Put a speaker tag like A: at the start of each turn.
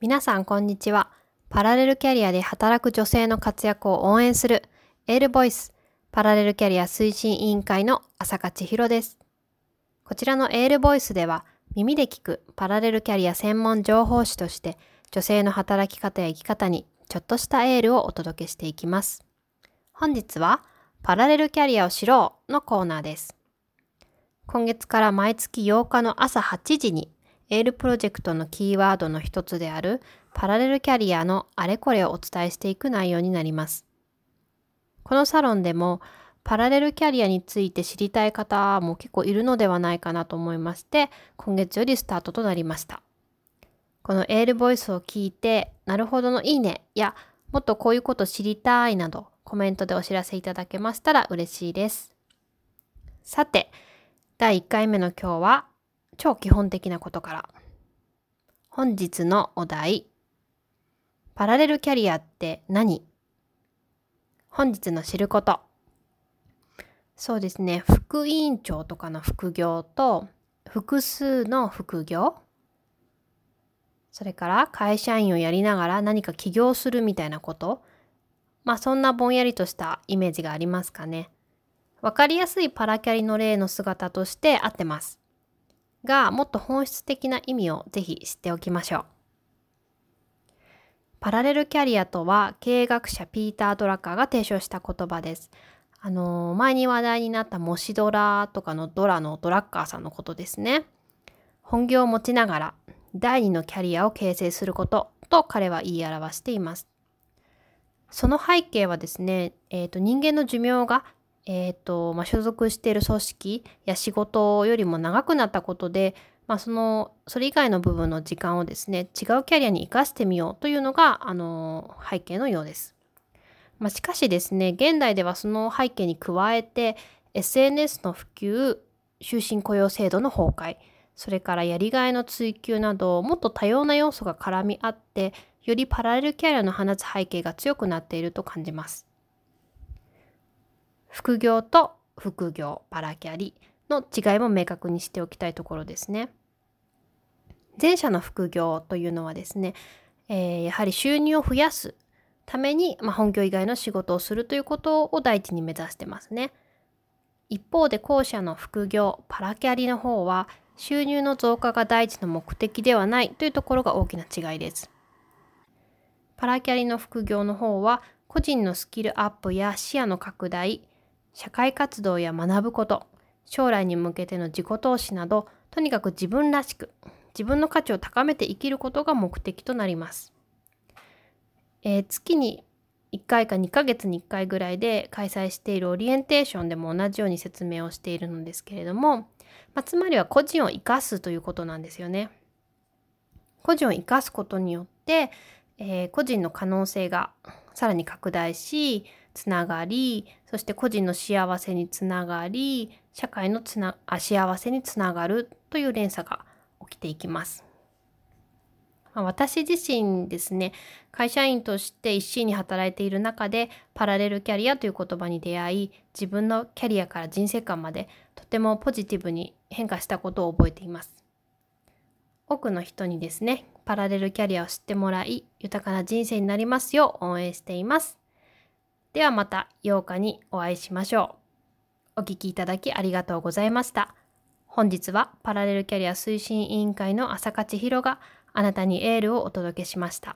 A: 皆さんこんにちは。パラレルキャリアで働く女性の活躍を応援するエールボイスパラレルキャリア推進委員会の浅香千尋です。こちらのエールボイスでは耳で聞くパラレルキャリア専門情報誌として女性の働き方や生き方にちょっとしたエールをお届けしていきます。本日はパラレルキャリアを知ろうのコーナーです。今月から毎月8日の朝8時にエールプロジェクトのキーワードの一つであるパラレルキャリアのあれこれをお伝えしていく内容になります。このサロンでもパラレルキャリアについて知りたい方も結構いるのではないかなと思いまして、今月よりスタートとなりました。このエールボイスを聞いて、なるほどのいいねや、もっとこういうこと知りたいなど、コメントでお知らせいただけましたら嬉しいです。さて、第1回目の今日は、超基本的なことから。本日のお題、パラレルキャリアって何？本日の知ること。そうですね、副委員長とかの副業と、複数の副業それから会社員をやりながら何か起業するみたいなことまあそんなぼんやりとしたイメージがありますかね。わかりやすいパラキャリの例の姿として合ってます。が、もっと本質的な意味をぜひ知っておきましょう。パラレルキャリアとは経営学者ピーター・ドラッカーが提唱した言葉です。あの前に話題になった模試ドラとかのドラのドラッカーさんのことですね。本業を持ちながら第二のキャリアを形成することと彼は言い表しています。その背景はですね、えーと、人間の寿命が、えーとまあ、所属している組織や仕事よりも長くなったことで、まあ、そのそれ以外の部分の時間をですね違うキャリアに生かしてみようというのがあの背景のようです。まあ、しかしですね現代ではその背景に加えて SNS の普及終身雇用制度の崩壊それからやりがいの追求などもっと多様な要素が絡み合ってよりパラレルキャリアの放つ背景が強くなっていると感じます。副業と副業パラキャリの違いも明確にしておきたいところですね。前者の副業というのはですね、えー、やはり収入を増やすために、まあ、本業以外の仕事をするということを第一に目指してますね。一方で後者の副業パラキャリの方は収入の増加が第一の目的ではないというところが大きな違いです。パラキャリの副業の方は個人のスキルアップや視野の拡大、社会活動や学ぶこと、将来に向けての自己投資など、とにかく自分らしく、自分の価値を高めて生きることが目的となります。えー、月に1回か2ヶ月に1回ぐらいで開催しているオリエンテーションでも同じように説明をしているのですけれども、まあ、つまりは個人を生かすということなんですよね。個人を生かすことによって、えー、個人の可能性がさらに拡大し、つながり、そして個人の幸せにつながり、社会のつな幸せにつながるという連鎖が起きていきます。私自身ですね、会社員として一心に働いている中で、パラレルキャリアという言葉に出会い、自分のキャリアから人生観までとてもポジティブに変化したことを覚えています。多くの人にですね、パラレルキャリアを知ってもらい、豊かな人生になりますよう応援しています。ではまた8日にお会いしましょう。お聴きいただきありがとうございました。本日はパラレルキャリア推進委員会の朝勝弘があなたにエールをお届けしました。